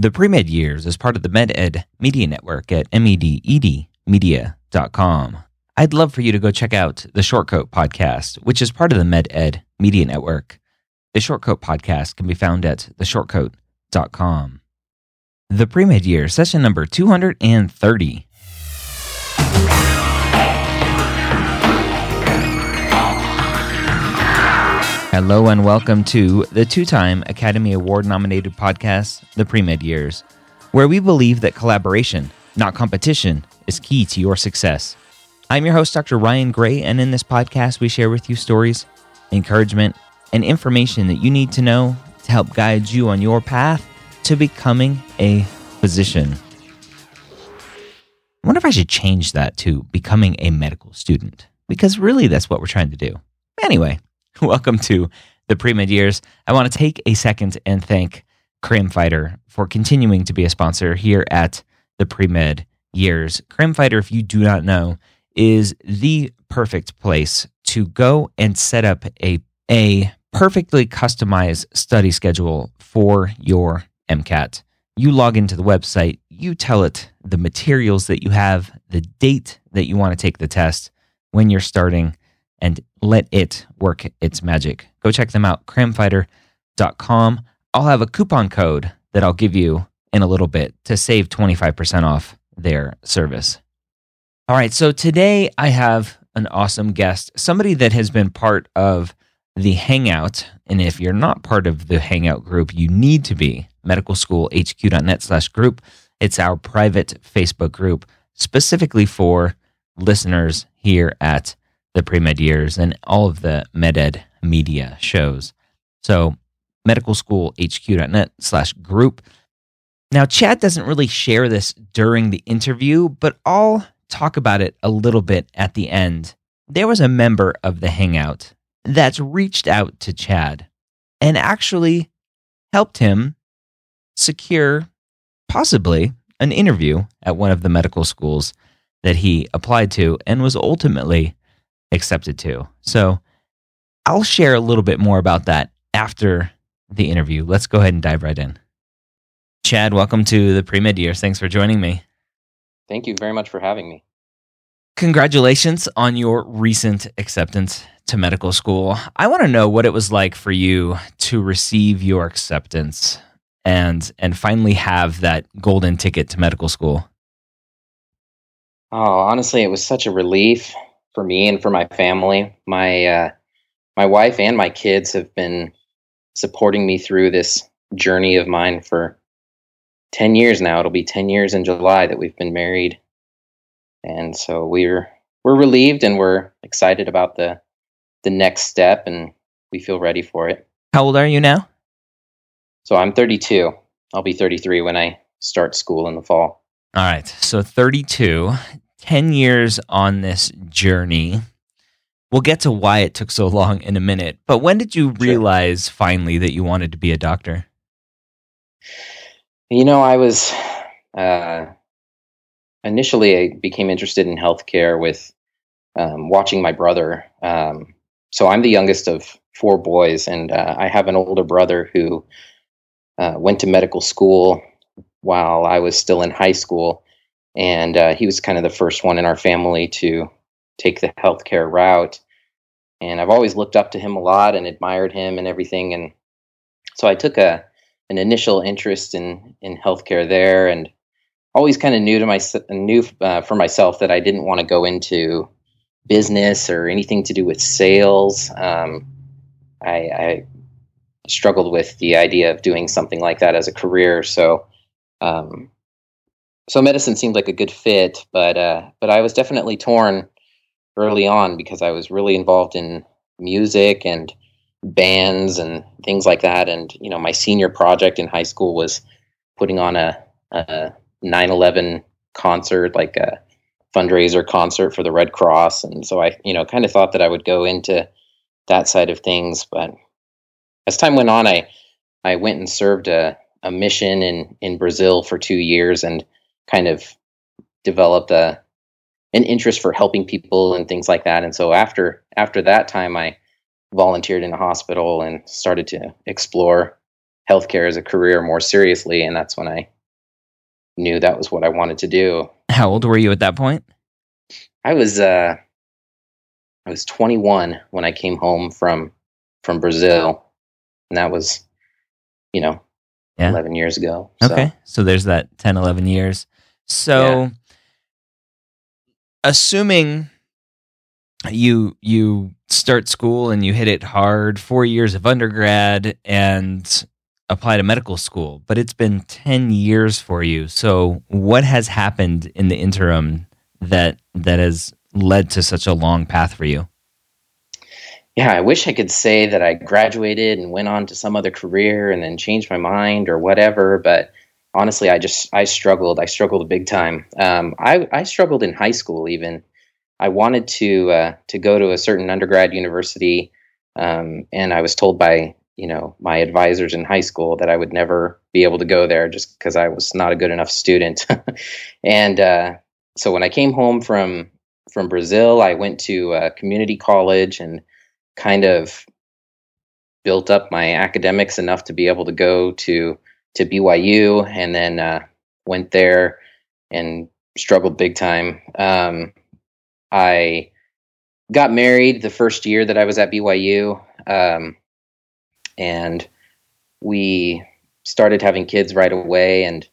The pre med Years is part of the MedEd Media Network at mededmedia.com. I'd love for you to go check out the Shortcoat podcast, which is part of the MedEd Media Network. The Shortcoat podcast can be found at theshortcoat.com. The pre med Year, session number 230. Hello and welcome to the two time Academy Award nominated podcast, The Premed Years, where we believe that collaboration, not competition, is key to your success. I'm your host, Dr. Ryan Gray, and in this podcast, we share with you stories, encouragement, and information that you need to know to help guide you on your path to becoming a physician. I wonder if I should change that to becoming a medical student, because really that's what we're trying to do. Anyway, welcome to the pre-med years. I want to take a second and thank Cram Fighter for continuing to be a sponsor here at the pre-med years. Cram Fighter, if you do not know, is the perfect place to go and set up a a perfectly customized study schedule for your MCAT. You log into the website, you tell it the materials that you have, the date that you want to take the test, when you're starting, and let it work its magic. Go check them out, cramfighter.com. I'll have a coupon code that I'll give you in a little bit to save 25% off their service. All right, so today I have an awesome guest, somebody that has been part of the Hangout. And if you're not part of the Hangout group, you need to be medicalschoolhq.net slash group. It's our private Facebook group specifically for listeners here at the pre med Years and all of the MedEd media shows. So medicalschoolhq.net slash group. Now, Chad doesn't really share this during the interview, but I'll talk about it a little bit at the end. There was a member of the Hangout that's reached out to Chad and actually helped him secure possibly an interview at one of the medical schools that he applied to and was ultimately accepted to. So I'll share a little bit more about that after the interview. Let's go ahead and dive right in. Chad, welcome to the pre med years. Thanks for joining me. Thank you very much for having me. Congratulations on your recent acceptance to medical school. I want to know what it was like for you to receive your acceptance and and finally have that golden ticket to medical school. Oh, honestly, it was such a relief for me and for my family. My uh, my wife and my kids have been supporting me through this journey of mine for 10 years now. It'll be 10 years in July that we've been married. And so we're we're relieved and we're excited about the the next step and we feel ready for it. How old are you now? So I'm 32. I'll be 33 when I start school in the fall. All right. So 32, 10 years on this journey. We'll get to why it took so long in a minute. But when did you realize sure. finally that you wanted to be a doctor? You know, I was uh, initially I became interested in healthcare with um, watching my brother. Um, so I'm the youngest of four boys, and uh, I have an older brother who uh, went to medical school while I was still in high school, and uh, he was kind of the first one in our family to take the healthcare route. And I've always looked up to him a lot and admired him and everything. And so I took a an initial interest in in healthcare there, and always kind of knew to my knew uh, for myself that I didn't want to go into business or anything to do with sales. Um, I, I, struggled with the idea of doing something like that as a career. So, um, so medicine seemed like a good fit, but uh, but I was definitely torn early on because I was really involved in music and bands and things like that. And you know, my senior project in high school was putting on a, a 9/11 concert, like a fundraiser concert for the Red Cross, and so I, you know, kind of thought that I would go into that side of things. But as time went on, I I went and served a, a mission in in Brazil for two years, and kind of developed a an interest for helping people and things like that. And so after after that time, I volunteered in a hospital and started to explore healthcare as a career more seriously. And that's when I knew that was what I wanted to do. How old were you at that point? I was uh, I was 21 when I came home from from Brazil, and that was, you know, yeah. 11 years ago. So. Okay, so there's that 10, 11 years. So, yeah. assuming you you start school and you hit it hard, four years of undergrad, and apply to medical school, but it's been 10 years for you. So what has happened in the interim that that has led to such a long path for you? Yeah, I wish I could say that I graduated and went on to some other career and then changed my mind or whatever, but honestly, I just I struggled. I struggled big time. Um, I I struggled in high school even. I wanted to uh, to go to a certain undergrad university, um, and I was told by you know my advisors in high school that I would never be able to go there just because I was not a good enough student. and uh, so when I came home from from Brazil, I went to a community college and kind of built up my academics enough to be able to go to to BYU, and then uh, went there and struggled big time. Um, I got married the first year that I was at BYU. Um, and we started having kids right away and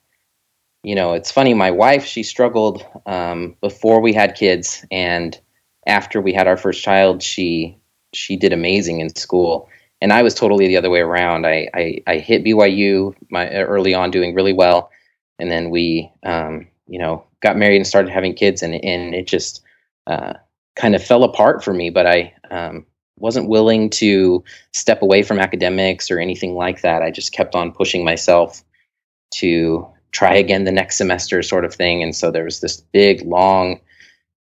you know it's funny my wife she struggled um, before we had kids and after we had our first child she she did amazing in school and i was totally the other way around i i, I hit byu my early on doing really well and then we um, you know got married and started having kids and and it just uh, kind of fell apart for me but i um, wasn't willing to step away from academics or anything like that. I just kept on pushing myself to try again the next semester, sort of thing. And so there was this big, long,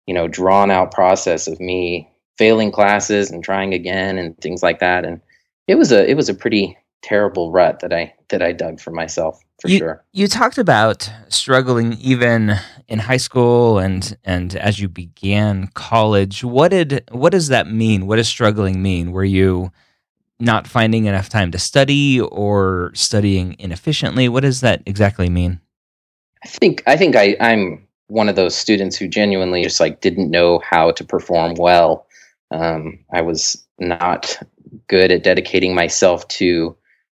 you know, drawn out process of me failing classes and trying again and things like that. And it was a it was a pretty terrible rut that I that I dug for myself for you, sure. You talked about struggling even in high school and and as you began college. What did what does that mean? What does struggling mean? Were you not finding enough time to study or studying inefficiently? What does that exactly mean? I think I think I, I'm one of those students who genuinely just like didn't know how to perform well. Um, I was not good at dedicating myself to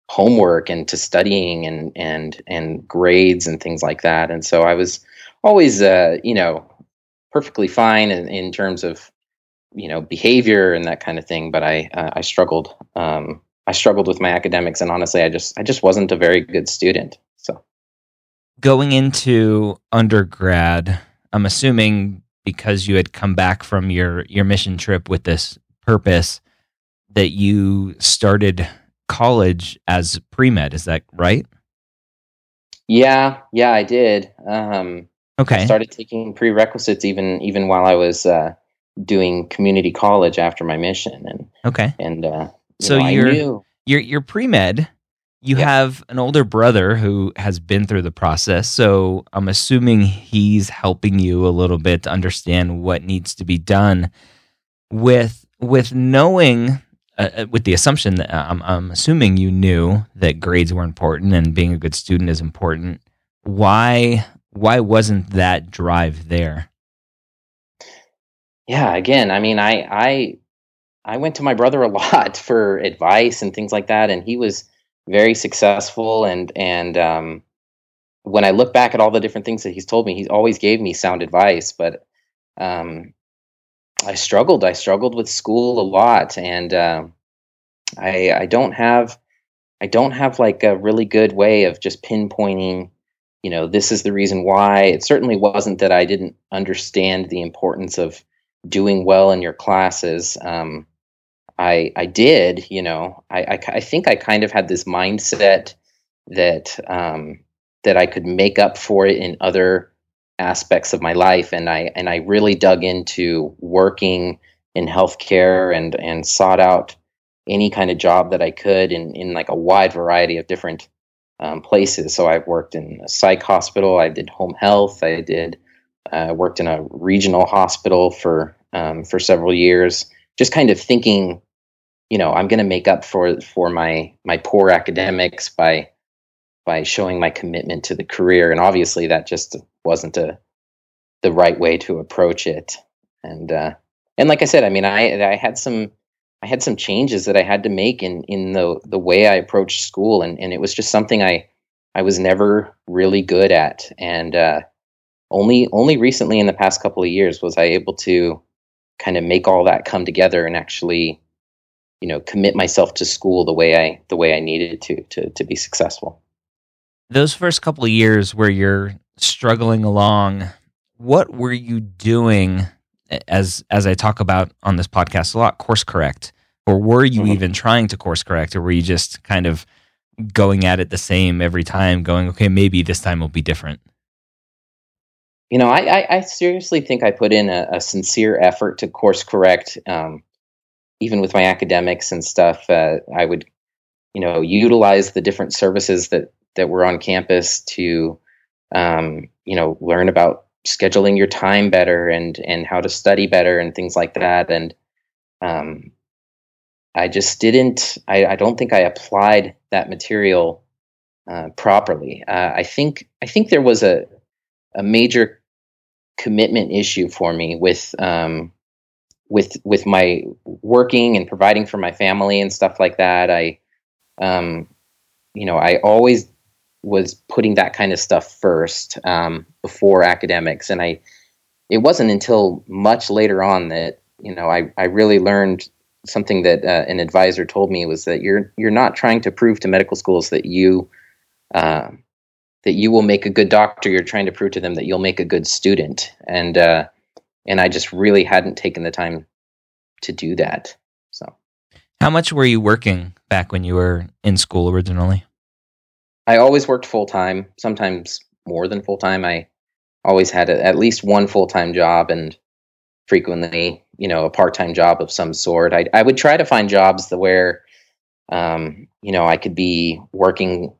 homework and to studying and and and grades and things like that. And so I was always, uh, you know, perfectly fine in, in, terms of you know behavior and that kind of thing. But I uh, I struggled. Um, I struggled with my academics, and honestly, I just I just wasn't a very good student. So going into undergrad, I'm assuming because you had come back from your your mission trip with this purpose that you started college as pre med. Is that right? Yeah, yeah, I did. Um, okay, I started taking prerequisites even even while I was uh, doing community college after my mission, and okay, and uh, so know, you're you're you're pre med. you Yeah. have an older brother who has been through the process. So I'm assuming he's helping you a little bit to understand what needs to be done with with knowing uh, uh, with the assumption that I'm, I'm assuming you knew that grades were important and being a good student is important. Why why wasn't that drive there? yeah again i mean i i i went to my brother a lot for advice and things like that and he was very successful and and um when i look back at all the different things that he's told me he always gave me sound advice but um i struggled i struggled with school a lot and um i i don't have i don't have like a really good way of just pinpointing you know this is the reason why it certainly wasn't that i didn't understand the importance of doing well in your classes. Um, I I did, you know. I, I I think I kind of had this mindset that um, that I could make up for it in other aspects of my life, and I and I really dug into working in healthcare and and sought out any kind of job that I could in in like a wide variety of different um, places. So I've worked in a psych hospital. I did home health. I did uh, worked in a regional hospital for um, for several years. Just kind of thinking, you know, I'm going to make up for for my my poor academics by by showing my commitment to the career, and obviously that just wasn't a the right way to approach it. And uh, and like I said, I mean, I I had some I had some changes that I had to make in in the the way I approached school, and and it was just something I I was never really good at, and uh, only only recently in the past couple of years was I able to kind of make all that come together and actually you know commit myself to school the way I the way I needed to to to be successful. Those first couple of years where you're struggling along, what were you doing as as I talk about on this podcast a lot, course correct? Or were you Mhm. even trying to course correct or were you just kind of going at it the same every time, going, okay, maybe this time will be different? You know, I I, I seriously think I put in a, a sincere effort to course correct. Um, even with my academics and stuff, uh, I would, you know, utilize the different services that that were on campus to, um, you know, learn about scheduling your time better and and how to study better and things like that. And um, I just didn't. I, I don't think I applied that material uh, properly. Uh, I think I think there was a a major commitment issue for me with um, with with my working and providing for my family and stuff like that. I, um, you know, I always was putting that kind of stuff first um, before academics, and I. It wasn't until much later on that you know I I really learned something that uh, an advisor told me was that you're you're not trying to prove to medical schools that you um, that you will make a good doctor. You're trying to prove to them that you'll make a good student, and uh, and I just really hadn't taken the time to do that. So How much were you working back when you were in school originally? I always worked full time, sometimes more than full time. I always had a, at least one full time job and frequently, you know, a part time job of some sort. I I would try to find jobs that where, um, you know, I could be working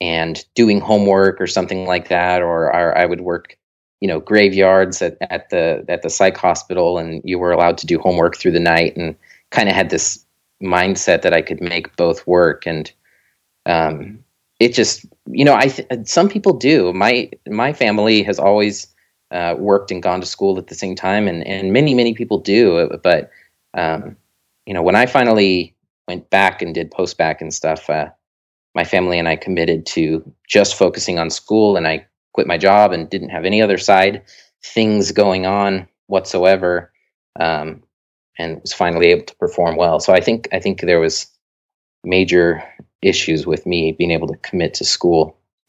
and doing homework or something like that, or, or I would work, you know, graveyards at, at the at the psych hospital, and you were allowed to do homework through the night, and kind of had this mindset that I could make both work, and um, it just, you know, I th- some people do. My my family has always uh, worked and gone to school at the same time, and and many many people do, but um, you know, when I finally went back and did post back and stuff. Uh, my family and I committed to just focusing on school, and I quit my job and didn't have any other side things going on whatsoever, um, and was finally able to perform well. So I think I think there was major issues with me being able to commit to school.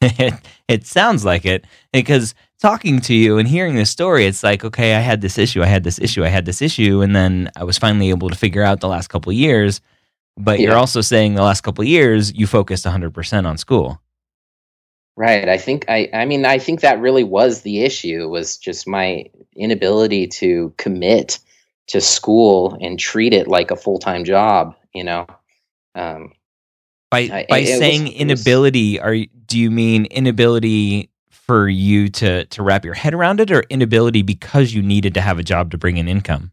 it, sounds like it because talking to you and hearing this story, it's like, okay, I had this issue, I had this issue, I had this issue, and then I was finally able to figure out the last couple of years. But you're also saying the last couple of years you focused 100% on school. Right. I think I I mean I think that really was the issue was just my inability to commit to school and treat it like a full-time job, you know. Um By I- by was- saying was- inability, are do you mean inability for you to to wrap your head around it, or inability because you needed to have a job to bring in income?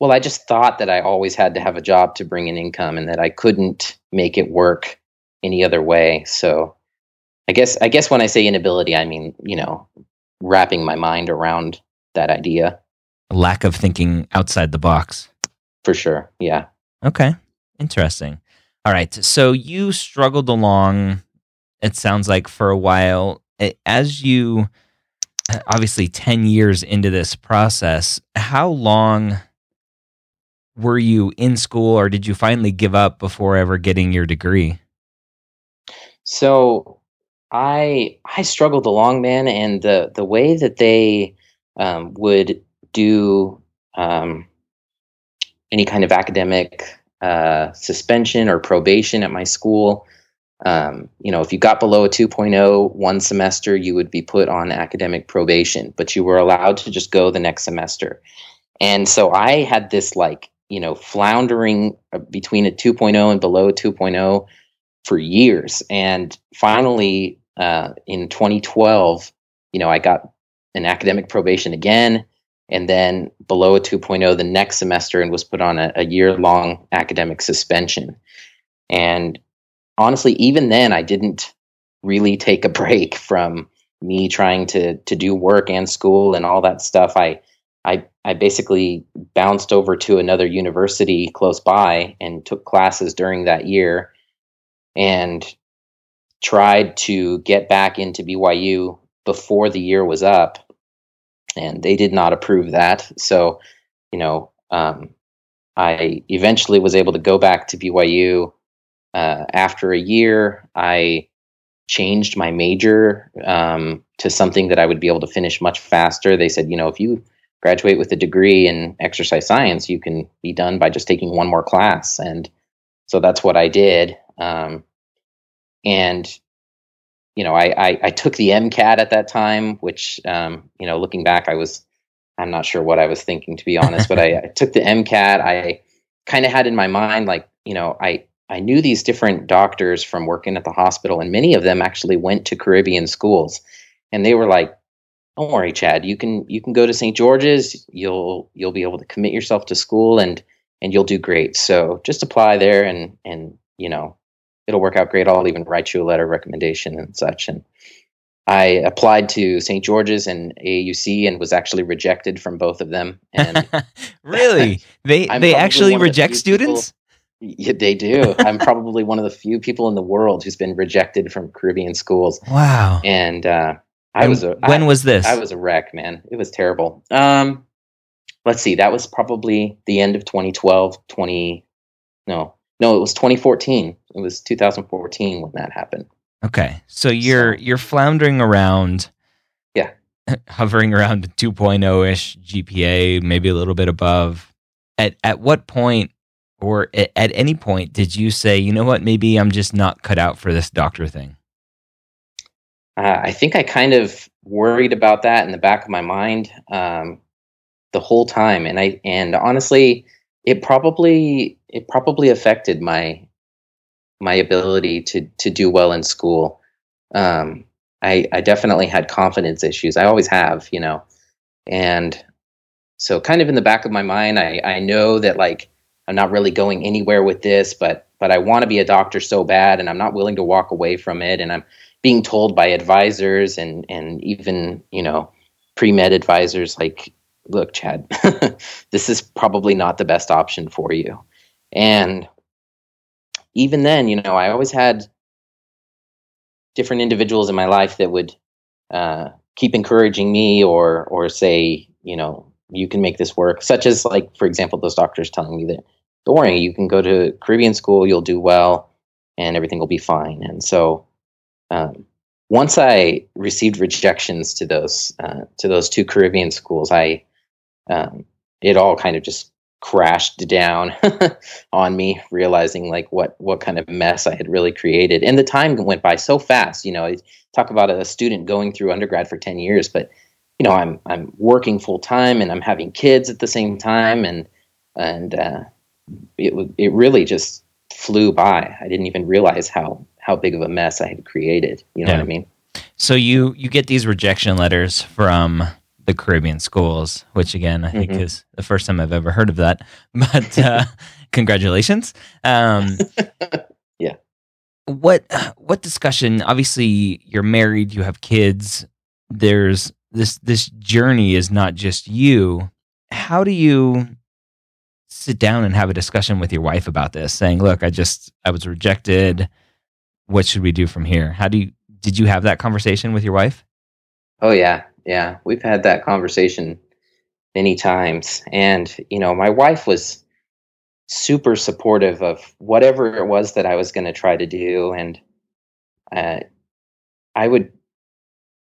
Well, I just thought that I always had to have a job to bring in income and that I couldn't make it work any other way. So I guess I guess when I say inability, I mean, you know, wrapping my mind around that idea Lack of thinking outside the box. for sure. Yeah. Okay. Interesting. All right. So you struggled along, it sounds like, for a while. As you, obviously, 10 years into this process, how long were you in school or did you finally give up before ever getting your degree? So I I struggled along, man, and the the way that they um, would do um, any kind of academic uh, suspension or probation at my school. Um, you know, if you got below a 2.0 one semester, you would be put on academic probation, but you were allowed to just go the next semester. And so I had this like, you know, floundering uh, between a 2.0 and below a 2.0 for years. And finally, uh, in 2012, you know, I got an academic probation again, and then below a 2.0 the next semester, and was put on a, a year long academic suspension. And honestly, even then, I didn't really take a break from me trying to to do work and school and all that stuff. I I I basically bounced over to another university close by and took classes during that year and tried to get back into BYU before the year was up, and they did not approve that. So, you know, um, I eventually was able to go back to BYU. Uh, after a year, I changed my major um, to something that I would be able to finish much faster. They said, you know, if you graduate with a degree in exercise science, you can be done by just taking one more class. And so that's what I did. Um, and you know, I, I, I took the MCAT at that time, which um, you know, looking back, I was I'm not sure what I was thinking to be honest, but I, I took the MCAT. I kind of had in my mind like you know I I knew these different doctors from working at the hospital, and many of them actually went to Caribbean schools, and they were like, "Don't worry, Chad. You can you can go to St. George's. You'll you'll be able to commit yourself to school, and and you'll do great. So just apply there, and and you know it'll work out great. I'll even write you a letter of recommendation and such." And I applied to St. George's and AUC and was actually rejected from both of them. And really? They I'm they actually of the reject people- students? Yeah, they do. I'm probably one of the few people in the world who's been rejected from Caribbean schools, Wow. and uh, I And was a when I, was this? I was a wreck, man. It was terrible. Um, let's see, that was probably the end of 2012. 20, no, no, it was 2014. It was 2014 when that happened. Okay. So you're So- you're floundering around. Yeah. Hovering around a 2.0-ish GPA, maybe a little bit above. At at what point or at, at any point did you say, "You know what? Maybe I'm just not cut out for this doctor thing." Uh, I think I kind of worried about that in the back of my mind um, the whole time, and I and honestly, it probably it probably affected my my ability to to do well in school. Um, I I definitely had confidence issues. I always have, you know, and so kind of in the back of my mind, I I know that like I'm not really going anywhere with this, but but I want to be a doctor so bad, and I'm not willing to walk away from it, and I'm being told by advisors and and even you know pre-med advisors like look chad this is probably not the best option for you. And even then you know i always had different individuals in my life that would uh, keep encouraging me or or say you know you can make this work such as like for example those doctors telling me that don't worry you can go to caribbean school you'll do well and everything will be fine. And so um, once I received rejections to those uh, to those two Caribbean schools, I um, it all kind of just crashed down on me, realizing like what what kind of mess I had really created. And the time went by so fast. You know, I talk about a student going through undergrad for ten years, but you know, I'm I'm working full time and I'm having kids at the same time, and and uh, it it really just flew by. I didn't even realize how how big of a mess I had created. You know yeah. what I mean? So you you get these rejection letters from the Caribbean schools, which again I think mm-hmm. is the first time I've ever heard of that. But uh, congratulations. Um, yeah. What what discussion? Obviously, you're married. You have kids. There's this this journey is not just you. How do you sit down and have a discussion with your wife about this, saying, "Look, I just I was rejected. What should we do from here?" How do you did you have that conversation with your wife? Oh yeah, yeah. We've had that conversation many times, and you know, my wife was super supportive of whatever it was that I was going to try to do, and uh, I would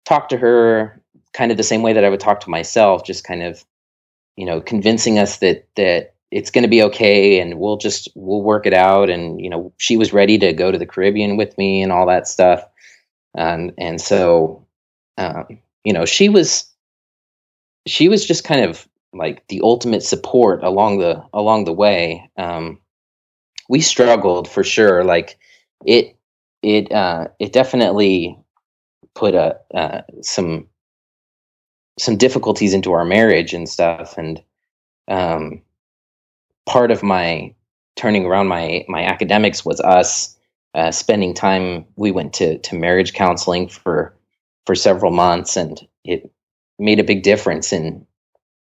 talk to her kind of the same way that I would talk to myself, just kind of, you know, convincing us that that it's going to be okay and we'll just we'll work it out. And you know she was ready to go to the caribbean with me and all that stuff. And and so um, you know she was she was just kind of like the ultimate support along the along the way um, we struggled for sure like it it uh, it definitely put a uh, some some difficulties into our marriage and stuff and um, part of my turning around my my academics was us uh, spending time. We went to to marriage counseling for for several months, and it made a big difference in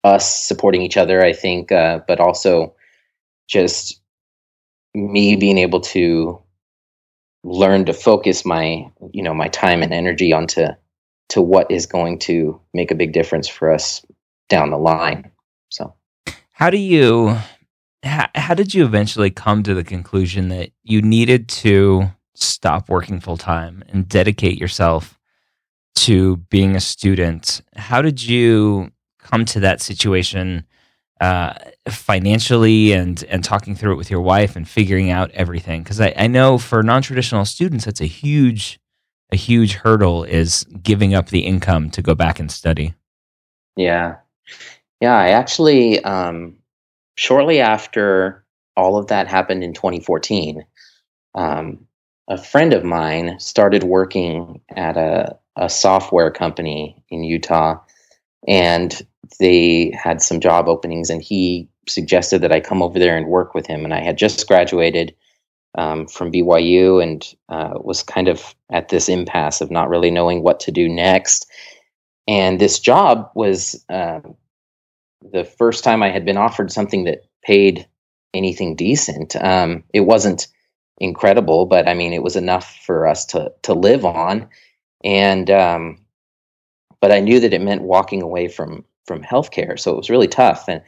us supporting each other. I think, uh, but also just me being able to learn to focus my you know my time and energy onto to what is going to make a big difference for us down the line. So, how do you how, how did you eventually come to the conclusion that you needed to stop working full time and dedicate yourself to being a student? How did you come to that situation uh, financially and and talking through it with your wife and figuring out everything? Because I, I know for non traditional students, that's a huge a huge hurdle is giving up the income to go back and study. Yeah, yeah. I actually um, shortly after all of that happened in 2014, um, a friend of mine started working at a, a software company in Utah, and they had some job openings, and he suggested that I come over there and work with him. And I had just graduated um, from BYU and uh, was kind of at this impasse of not really knowing what to do next. And this job was uh, the first time I had been offered something that paid anything decent. Um, it wasn't incredible, but I mean, it was enough for us to to live on. And um, but I knew that it meant walking away from from healthcare, so it was really tough. And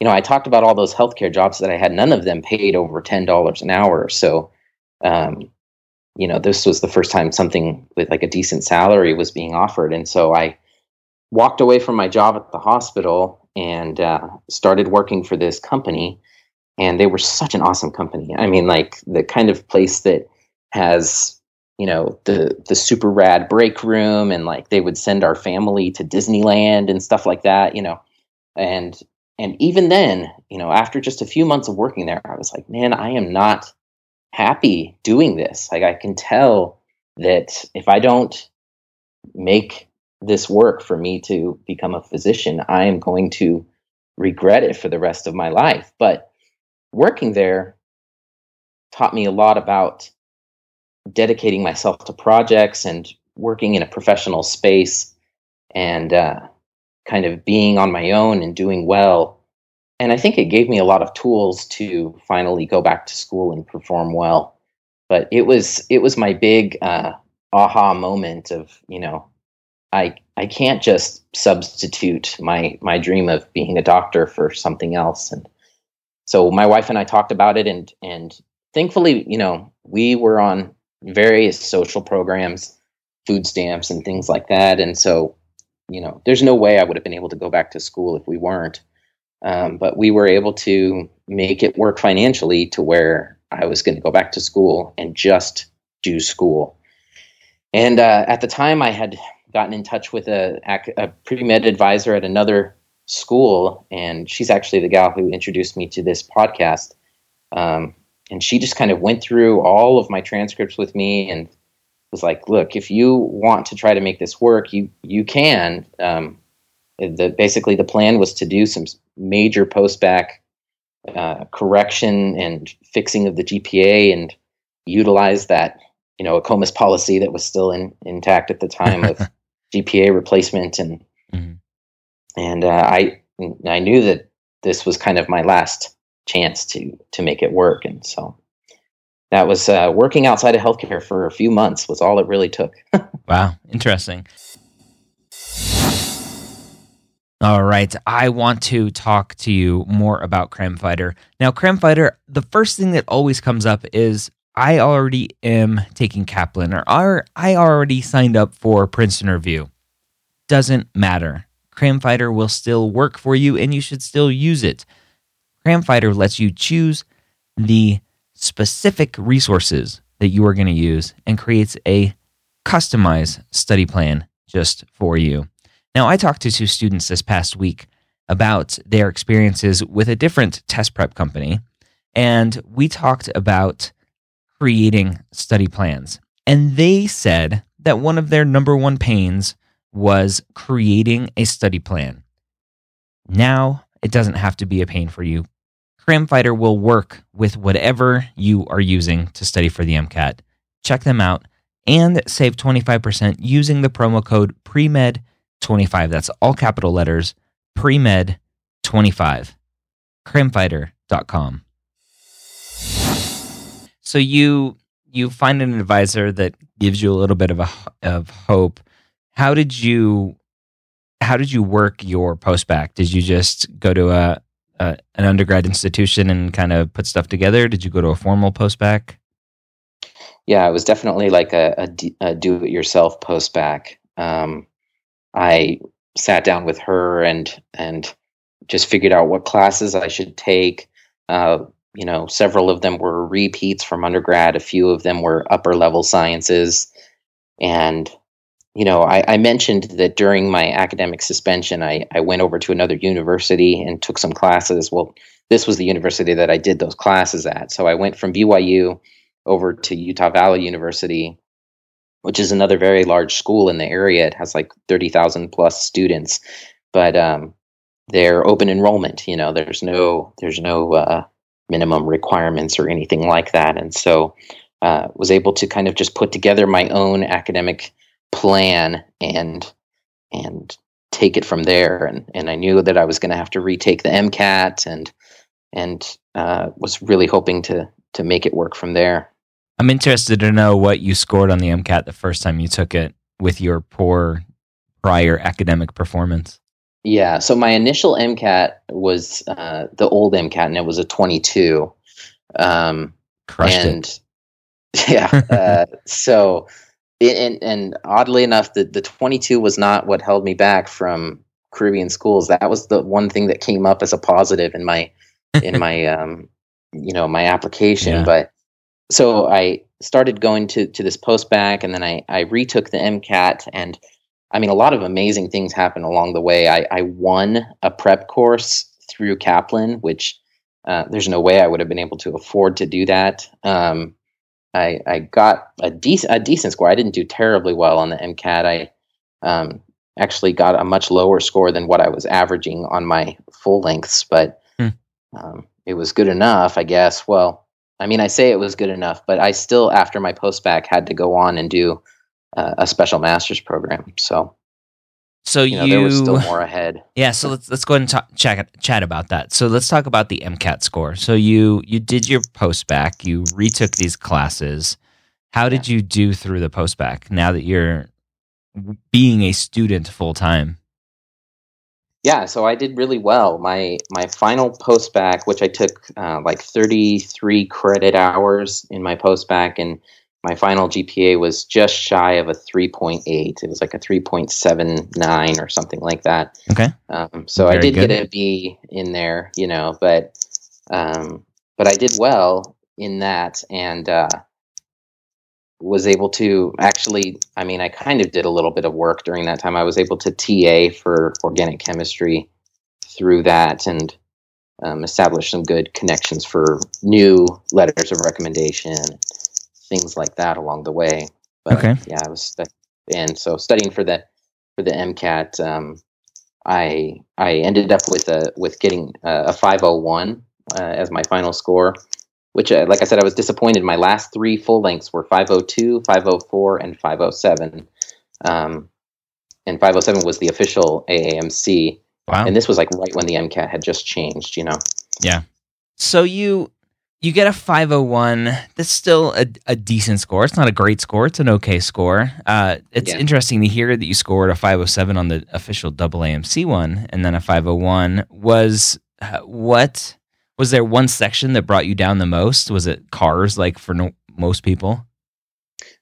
you know, I talked about all those healthcare jobs that I had. None of them paid over ten dollars an hour. So, um, you know, this was the first time something with like a decent salary was being offered, and so I walked away from my job at the hospital and uh, started working for this company. And they were such an awesome company. I mean, like the kind of place that has you know the the super rad break room and like they would send our family to Disneyland and stuff like that you know and and even then you know after just a few months of working there I was like man I am not happy doing this like I can tell that if I don't make this work for me to become a physician, I am going to regret it for the rest of my life. But working there taught me a lot about dedicating myself to projects and working in a professional space and uh, kind of being on my own and doing well. And I think it gave me a lot of tools to finally go back to school and perform well. But it was it was my big uh, aha moment of you know I I can't just substitute my my dream of being a doctor for something else. And so my wife and I talked about it, and and thankfully, you know, we were on various social programs, food stamps, and things like that. And so, you know, there's no way I would have been able to go back to school if we weren't. Um, but we were able to make it work financially to where I was going to go back to school and just do school. And uh, at the time, I had gotten in touch with a, a pre med advisor at another school, and she's actually the gal who introduced me to this podcast. Um, and she just kind of went through all of my transcripts with me and was like, "Look, if you want to try to make this work, you you can." Um, the, basically, the plan was to do some major post back uh, correction and fixing of the GPA and utilize that you know AACOMAS policy that was still in, intact at the time of GPA replacement and mm-hmm. and uh, I I knew that this was kind of my last chance to to make it work and so that was uh, working outside of healthcare for a few months was all it really took. wow, interesting. All right, I want to talk to you more about Cram Fighter. Now, Cram Fighter, the first thing that always comes up is I already am taking Kaplan or I already signed up for Princeton Review. Doesn't matter. Cram Fighter will still work for you and you should still use it. Cram Fighter lets you choose the specific resources that you are going to use and creates a customized study plan just for you. Now, I talked to two students this past week about their experiences with a different test prep company, and we talked about creating study plans. And they said that one of their number one pains was creating a study plan. Now, it doesn't have to be a pain for you. Cramfighter will work with whatever you are using to study for the MCAT. Check them out and save 25% using the promo code PREMED 25. That's all capital letters, premed 25. Cramfighter.com. So you you find an advisor that gives you a little bit of a of hope. How did you how did you work your post back? Did you just go to a, a an undergrad institution and kind of put stuff together? Did you go to a formal post back? Yeah, it was definitely like a, a, a do it yourself post back. Um, I sat down with her and and just figured out what classes I should take. Uh, you know, several of them were repeats from undergrad. A few of them were upper level sciences, and you know, I, I, mentioned that during my academic suspension, I, I went over to another university and took some classes. Well, this was the university that I did those classes at. So I went from BYU over to Utah Valley University which is another very large school in the area. It has like 30,000 plus students, but um, they're open enrollment. You know, there's no there's no uh, minimum requirements or anything like that, and so uh, was able to kind of just put together my own academic plan and and take it from there. And and I knew that I was going to have to retake the MCAT and and uh, was really hoping to to make it work from there. I'm interested to know what you scored on the MCAT the first time you took it with your poor prior academic performance. Yeah, so my initial MCAT was uh, the old MCAT, and it was a 22. Um, Crushed and, it. Yeah. Uh, so, and, and oddly enough, the, the 22 was not what held me back from Caribbean schools. That was the one thing that came up as a positive in my in my um, you know my application. Yeah. But so I started going to to this post back, and then I I retook the MCAT, and I mean a lot of amazing things happened along the way. I, I won a prep course through Kaplan, which uh, there's no way I would have been able to afford to do that. Um, I I got a decent a decent score. I didn't do terribly well on the MCAT. I um, actually got a much lower score than what I was averaging on my full lengths, but hmm. um, it was good enough, I guess. Well, I mean, I say it was good enough, but I still, after my post back, had to go on and do uh, a special master's program. So, so you, know, you there was still more ahead. Yeah. So let's let's go ahead and talk, chat chat about that. So let's talk about the MCAT score. So you you did your post back, you retook these classes. How did you do through the post back now that you're being a student full time? yeah, so I did really well. My my final post back, which I took uh, like 33 credit hours in my post back, and my final GPA was just shy of a 3.8. It was like a 3.79 or something like that. Okay. Um, so Very I did good. get a B in there, you know, but um, but I did well in that, and uh, was able to actually i mean i kind of did a little bit of work during that time i was able to ta for organic chemistry through that and um, establish some good connections for new letters of recommendation, things like that along the way. But Okay. yeah, I was stu- and so studying for the for the MCAT. Um, I I ended up with a with getting a, a 501 uh, as my final score, which uh, like I said I was disappointed. My last three full lengths were 502, 504, and 507. Um, and 507 was the official AAMC, Wow. and this was like right when the MCAT had just changed. You know. Yeah. So you you get a 501. That's still a, a decent score. It's not a great score. It's an okay score. Uh, it's Yeah. interesting to hear that you scored a 507 on the official double AMC one and then a 501. Was uh, what was there one section that brought you down the most? Was it cars like for no, most people?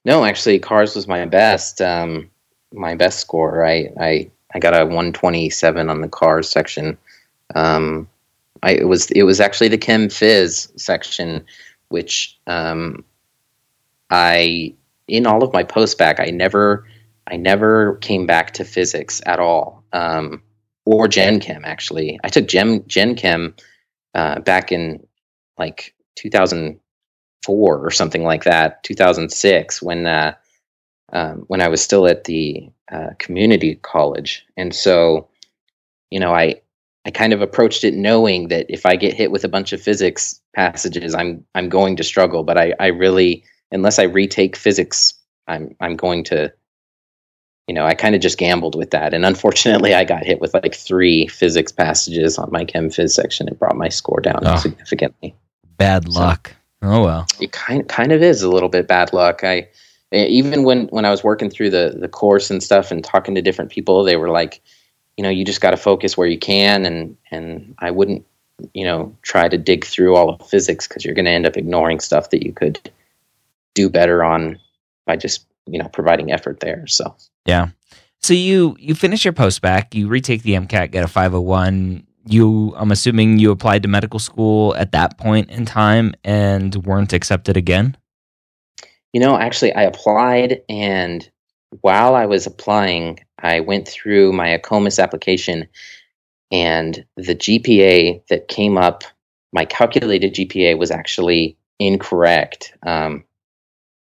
No, actually, cars was my best. Um, my best score. I I I got a 127 on the cars section. Um, I it was it was actually the Chem Phys section, which um, I in all of my post bac I never I never came back to physics at all. Um, or Gen Chem actually. I took Gen Gen Chem uh, back in like 2004 or something like that, 2006 when uh, um, when I was still at the uh, community college, and so you know I I kind of approached it knowing that if I get hit with a bunch of physics passages, I'm I'm going to struggle. But I I really unless I retake physics, I'm I'm going to you know, I kind of just gambled with that. And unfortunately, I got hit with like three physics passages on my chem phys section. It brought my score down Oh. significantly. Bad So- luck. Oh well. It kind kind of is a little bit bad luck. I even when when I was working through the the course and stuff and talking to different people, they were like, you know, you just got to focus where you can, and and I wouldn't, you know, try to dig through all of physics because you're going to end up ignoring stuff that you could do better on by just you know providing effort there. So Yeah. So you you finish your post bac, you retake the MCAT, get a 501. You I'm assuming you applied to medical school at that point in time and weren't accepted again. You know, actually, I applied, and while I was applying, I went through my AACOMAS application, and the GPA that came up, my calculated GPA was actually incorrect. Um,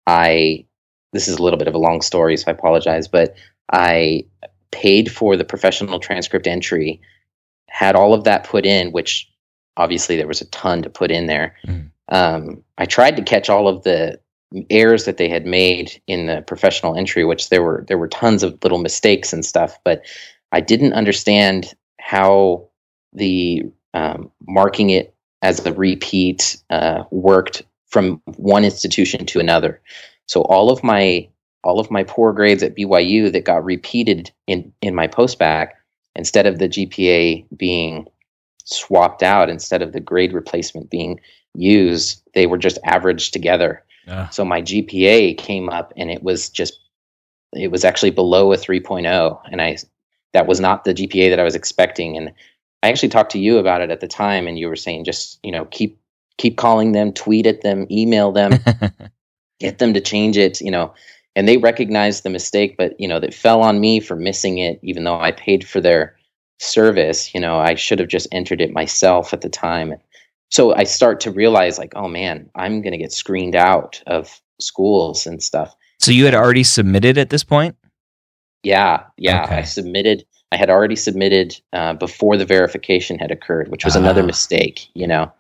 I this is a little bit of a long story, so I apologize, but I paid for the professional transcript entry, had all of that put in, which obviously there was a ton to put in there. Mhm. Um, I tried to catch all of the errors that they had made in the professional entry, which there were there were tons of little mistakes and stuff, but I didn't understand how the um, marking it as a repeat uh, worked from one institution to another. So all of my all of my poor grades at BYU that got repeated in in my postbac, instead of the GPA being swapped out, instead of the grade replacement being used, they were just averaged together. So my GPA came up and it was just it was actually below a 3.0 and I that was not the GPA that I was expecting and I actually talked to you about it at the time and you were saying just, you know, keep keep calling them, tweet at them, email them, get them to change it, you know. And they recognized the mistake but, you know, that fell on me for missing it even though I paid for their service, you know, I should have just entered it myself at the time. So I start to realize like, oh man, I'm going to get screened out of schools and stuff. so you had already submitted at this point? Yeah, yeah. Okay. I submitted. I had already submitted uh, before the verification had occurred, which was another Ah. mistake, you know.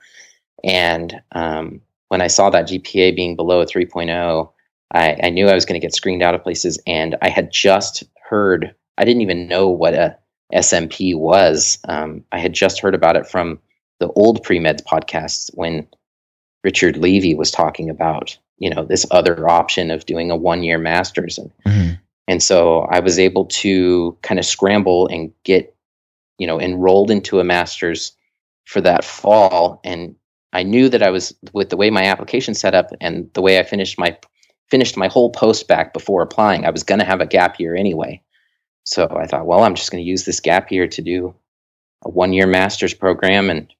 And um, when I saw that GPA being below a 3.0, I, I knew I was going to get screened out of places. And I had just heard. I didn't even know what a SMP was. Um, I had just heard about it from the old pre meds podcasts when Richard Levy was talking about, you know, this other option of doing a one year master's. And Mhm. and so I was able to kind of scramble and get, you know, enrolled into a master's for that fall. And I knew that I was with the way my application set up and the way I finished my finished my whole post bac before applying, I was going to have a gap year anyway. So I thought, well, I'm just going to use this gap year to do a one year master's program. And,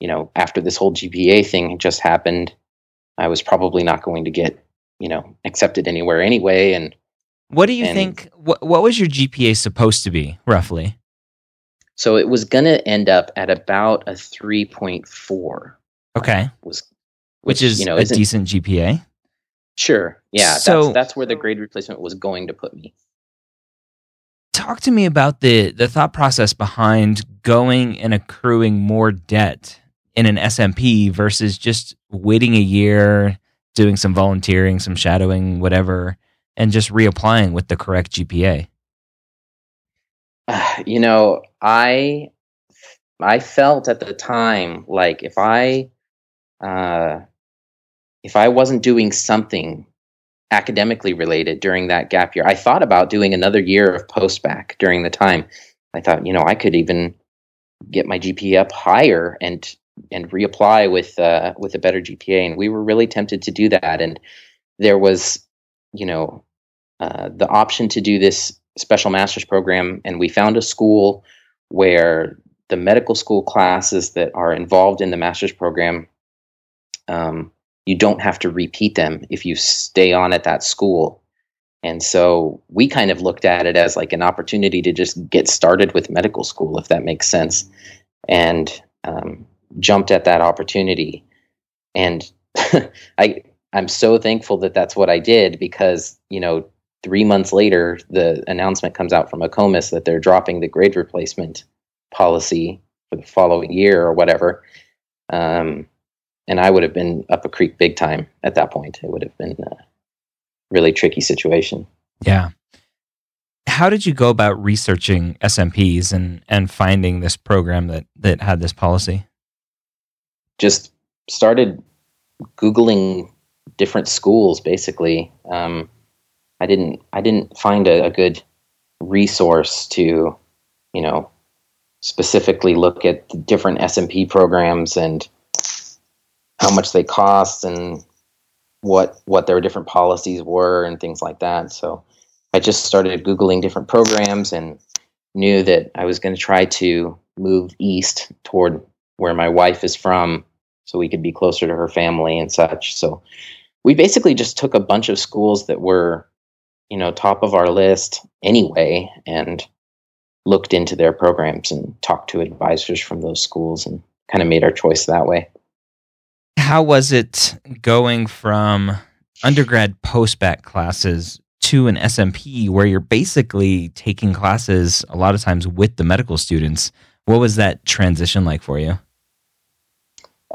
you know, after this whole GPA thing just happened, I was probably not going to get, you know, accepted anywhere anyway. And What do you And- think what what was your GPA supposed to be roughly? So it was going to end up at about a 3.4. Okay. Was which, which is you know a decent GPA. Sure. Yeah. So, that's that's where the grade replacement was going to put me. Talk to me about the the thought process behind going and accruing more debt in an SMP versus just waiting a year, doing some volunteering, some shadowing, whatever, and just reapplying with the correct GPA. Uh, you know, I I felt at the time like if I uh, if I wasn't doing something academically related during that gap year, I thought about doing another year of post bac during the time. I thought, you know, I could even get my GPA up higher and and reapply with uh, with a better GPA. And we were really tempted to do that. And there was, you know, uh, the option to do this special master's program, and we found a school where the medical school classes that are involved in the master's program um, you don't have to repeat them if you stay on at that school. And so we kind of looked at it as like an opportunity to just get started with medical school, if that makes sense, and um, jumped at that opportunity. And I I'm so thankful that that's what I did because you know three months later the announcement comes out from AACOMAS that they're dropping the grade replacement policy for the following year or whatever. Um, and I would have been up a creek big time at that point. It would have been a really tricky situation. Yeah. How did you go about researching SMPs and and finding this program that that had this policy? Just started googling different schools. Basically, um, I didn't I didn't find a, a good resource to, you know, specifically look at the different SMP programs and how much they cost and what what their different policies were and things like that. So I just started googling different programs and knew that I was going to try to move east toward where my wife is from so we could be closer to her family and such. So we basically just took a bunch of schools that were, you know, top of our list anyway and looked into their programs and talked to advisors from those schools and kind of made our choice that way how was it going from undergrad post-bac classes to an SMP where you're basically taking classes a lot of times with the medical students? What was that transition like for you?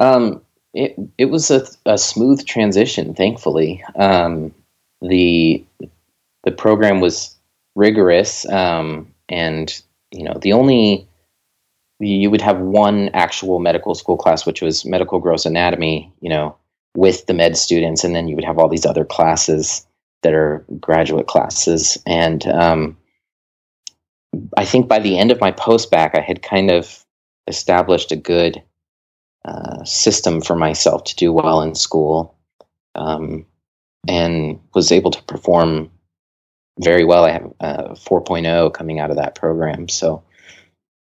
Um, it it was a, a smooth transition, thankfully. Um, the the program was rigorous, um, and you know the only you would have one actual medical school class, which was medical gross anatomy, you know, with the med students, and then you would have all these other classes that are graduate classes. And um, I think by the end of my post bac, I had kind of established a good uh, system for myself to do well in school, um, and was able to perform very well. I have a 4.0 coming out of that program, so.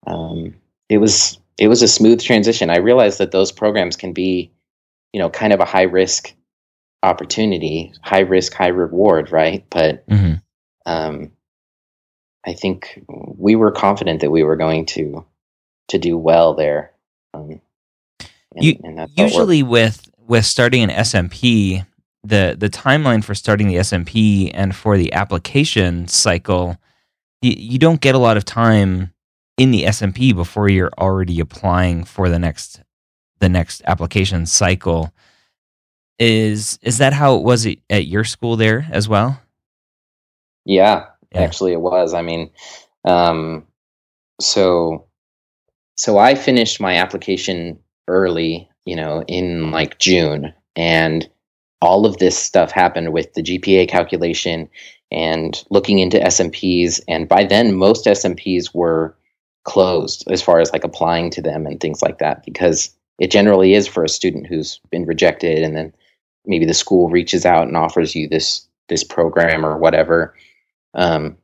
Um, it was it was a smooth transition. I realized that those programs can be, you know, kind of a high risk opportunity, high risk, high reward, right? But mm-hmm. um, I think we were confident that we were going to to do well there. Um, and, you, and usually with with starting an SMP, the the timeline for starting the SMP and for the application cycle, you, you don't get a lot of time in the SMP before you're already applying for the next the next application cycle. Is is that how it was at your school there as well? Yeah, yeah. actually it was. I mean, um, so so I finished my application early, you know, in like June, and all of this stuff happened with the GPA calculation and looking into SMPs. And by then, most SMPs were closed as far as like applying to them and things like that because it generally is for a student who's been rejected and then maybe the school reaches out and offers you this this program or whatever um,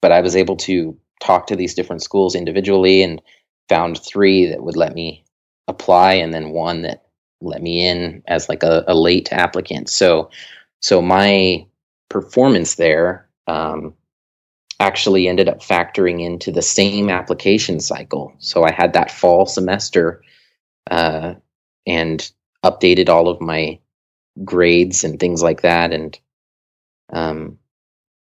but i was able to talk to these different schools individually and found three that would let me apply and then one that let me in as like a, a late applicant so so my performance there um, actually ended up factoring into the same application cycle. So I had that fall semester uh, and updated all of my grades and things like that. And, um,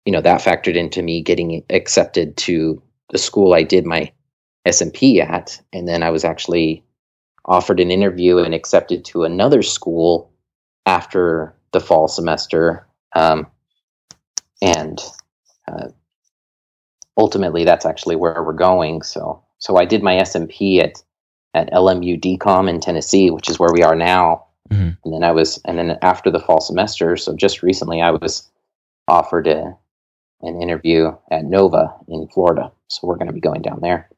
you know, that factored into me getting accepted to the school I did my SMP at. And then I was actually offered an interview and accepted to another school after the fall semester. Um, and uh, ultimately, that's actually where we're going. So, so I did my SMP at at LMU DCOM in Tennessee, which is where we are now. Mm-hmm. And then I was, and then after the fall semester, so just recently, I was offered a, an interview at Nova in Florida. So we're going to be going down there.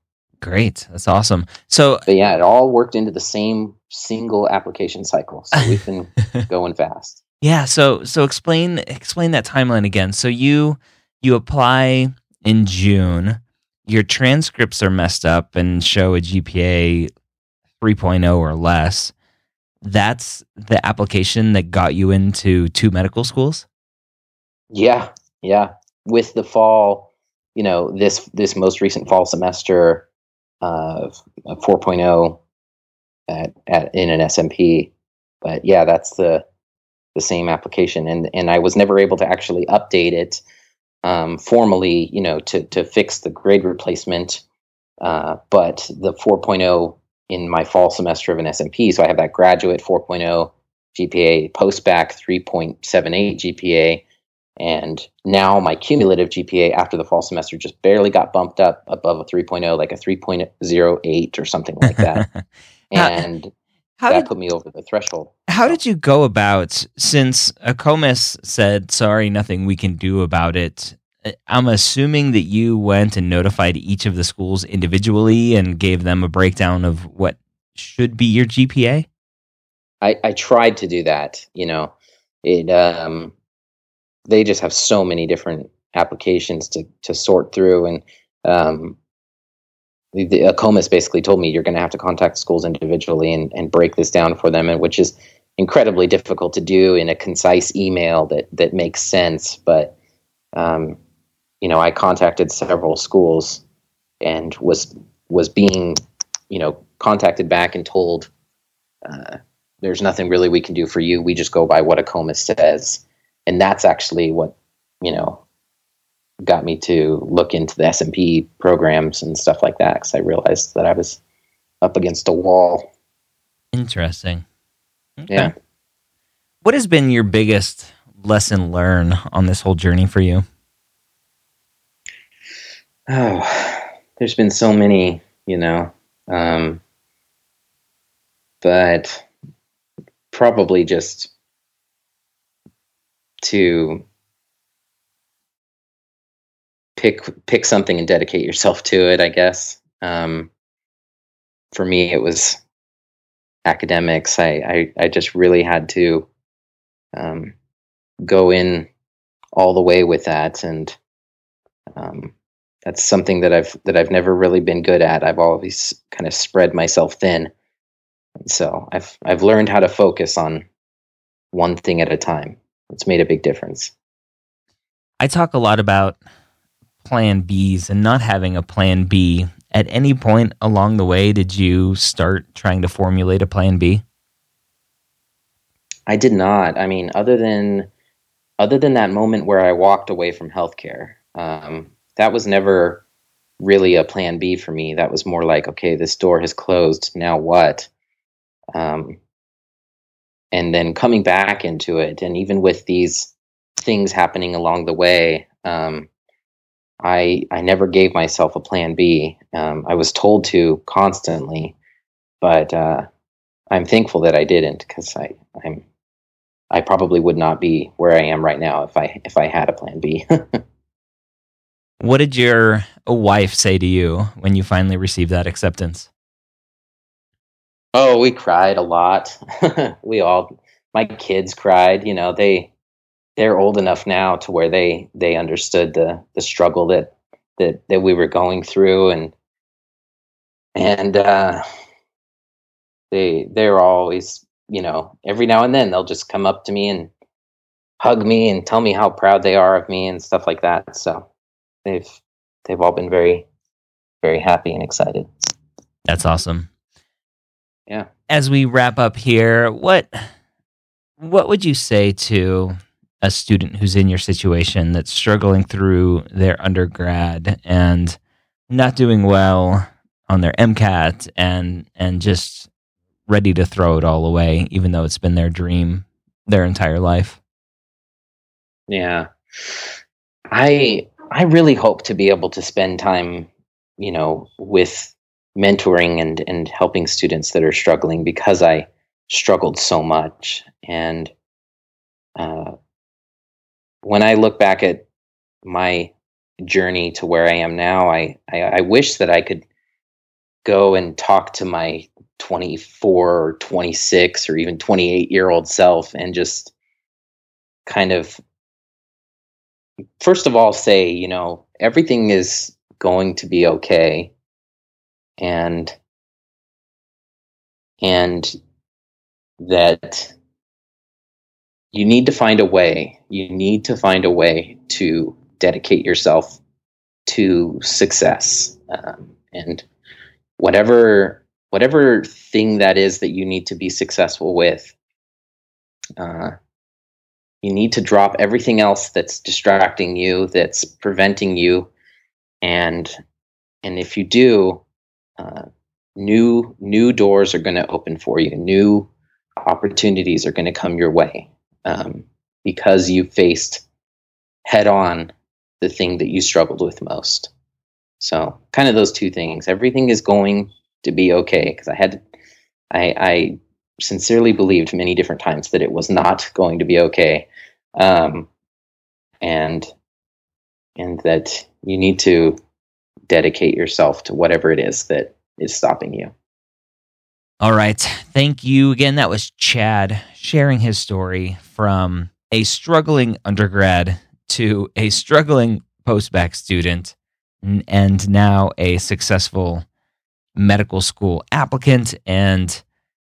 Great. That's awesome. So, but yeah, it all worked into the same single application cycle. So we've been going fast. Yeah. So, so explain, explain that timeline again. So you, you apply in June, your transcripts are messed up and show a GPA 3.0 or less. That's the application that got you into two medical schools? Yeah. Yeah. With the fall, you know, this, this most recent fall semester, uh, 4.0 at, at in an SMP. But yeah, that's the the same application, and and I was never able to actually update it um, formally, you know, to to fix the grade replacement. Uh, but the 4.0 in my fall semester of an SMP, so I have that graduate 4.0 GPA, post bac 3.78 GPA, and now my cumulative GPA after the fall semester just barely got bumped up above a 3.0, like a 3.08 or something like that. and how that did, put me over the threshold. How did you go about, since AACOMAS said, sorry, nothing we can do about it? Uh, I'm assuming that you went and notified each of the schools individually and gave them a breakdown of what should be your GPA? I, I tried to do that. You know, it um, they just have so many different applications to to sort through, and um, the, AACOMAS basically told me you're going to have to contact schools individually and, and break this down for them, and which is incredibly difficult to do in a concise email that that makes sense. But um, you know, I contacted several schools and was was being you know contacted back and told uh, there's nothing really we can do for you. We just go by what AACOMAS says and that's actually what you know got me to look into the SMP programs and stuff like that because I realized that I was up against a wall. Interesting. Okay. Yeah. What has been your biggest lesson learned on this whole journey for you? Oh, there's been so many, you know, um, but probably just to pick pick something and dedicate yourself to it. I guess um, for me, it was academics. I I, I just really had to um, go in all the way with that, and um, that's something that I've that I've never really been good at. I've always kind of spread myself thin, and so I've I've learned how to focus on one thing at a time it's made a big difference. I talk a lot about plan Bs and not having a plan B. At any point along the way, did you start trying to formulate a plan B? I did not. I mean, other than other than that moment where I walked away from healthcare, um, that was never really a plan B for me. That was more like, okay, this door has closed. Now what? Um, and then coming back into it. And even with these things happening along the way um, i i never gave myself a plan b. Um, i was told to constantly but uh, i'm thankful that i didn't because i i'm i probably would not be where i am right now if i if i had a plan b. What did your wife say to you when you finally received that acceptance Oh, we cried a lot. we all, my kids cried. You know, they they're old enough now to where they they understood the the struggle that that that we were going through, and and uh, they they're always, you know, every now and then they'll just come up to me and hug me and tell me how proud they are of me and stuff like that. So they've they've all been very very happy and excited. That's awesome. Yeah. As we wrap up here, what what would you say to a student who's in your situation that's struggling through their undergrad and not doing well on their MCAT and and just ready to throw it all away even though it's been their dream their entire life? Yeah. I I really hope to be able to spend time, you know, with mentoring and and helping students that are struggling because I struggled so much. And uh, when I look back at my journey to where I am now, I, I, I wish that I could go and talk to my 24 or 26 or even 28 year old self and just kind of first of all say you know everything is going to be okay and and that you need to find a way you need to find a way to dedicate yourself to success um, and whatever whatever thing that is that you need to be successful with uh, you need to drop everything else that's distracting you that's preventing you and and if you do uh, new new doors are going to open for you. New opportunities are going to come your way um, because you faced head on the thing that you struggled with most. So kind of those two things. Everything is going to be okay because i had I, I sincerely believed many different times that it was not going to be okay um, and and that you need to dedicate yourself to whatever it is that is stopping you. All right. Thank you again. That was Chad sharing his story from a struggling undergrad to a struggling post-bac student and now a successful medical school applicant and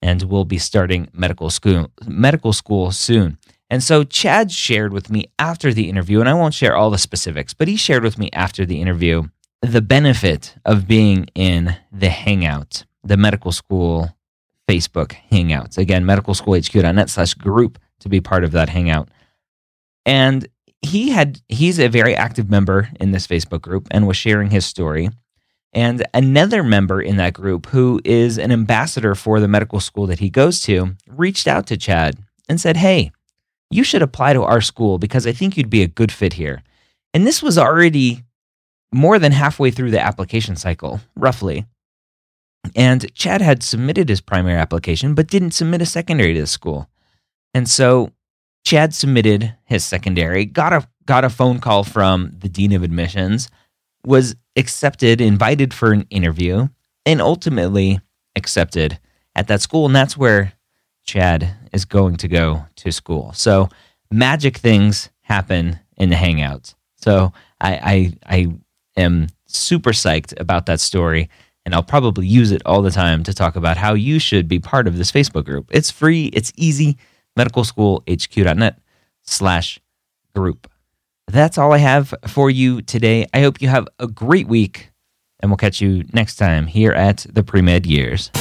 and will be starting medical school medical school soon. And so Chad shared with me after the interview, and I won't share all the specifics, but he shared with me after the interview the benefit of being in the Hangout, the medical school Facebook Hangouts. Again, medicalschoolhq.net slash group to be part of that Hangout. And he had he's a very active member in this Facebook group and was sharing his story. And another member in that group who is an ambassador for the medical school that he goes to reached out to Chad and said, Hey, you should apply to our school because I think you'd be a good fit here. And this was already more than halfway through the application cycle, roughly. And Chad had submitted his primary application, but didn't submit a secondary to the school. And so Chad submitted his secondary, got a got a phone call from the dean of admissions, was accepted, invited for an interview, and ultimately accepted at that school. And that's where Chad is going to go to school. So magic things happen in the Hangouts. So I, I, I am super psyched about that story. And I'll probably use it all the time to talk about how you should be part of this Facebook group. It's free, it's easy. Medicalschoolhq.net slash group. That's all I have for you today. I hope you have a great week, and we'll catch you next time here at the Pre Med Years.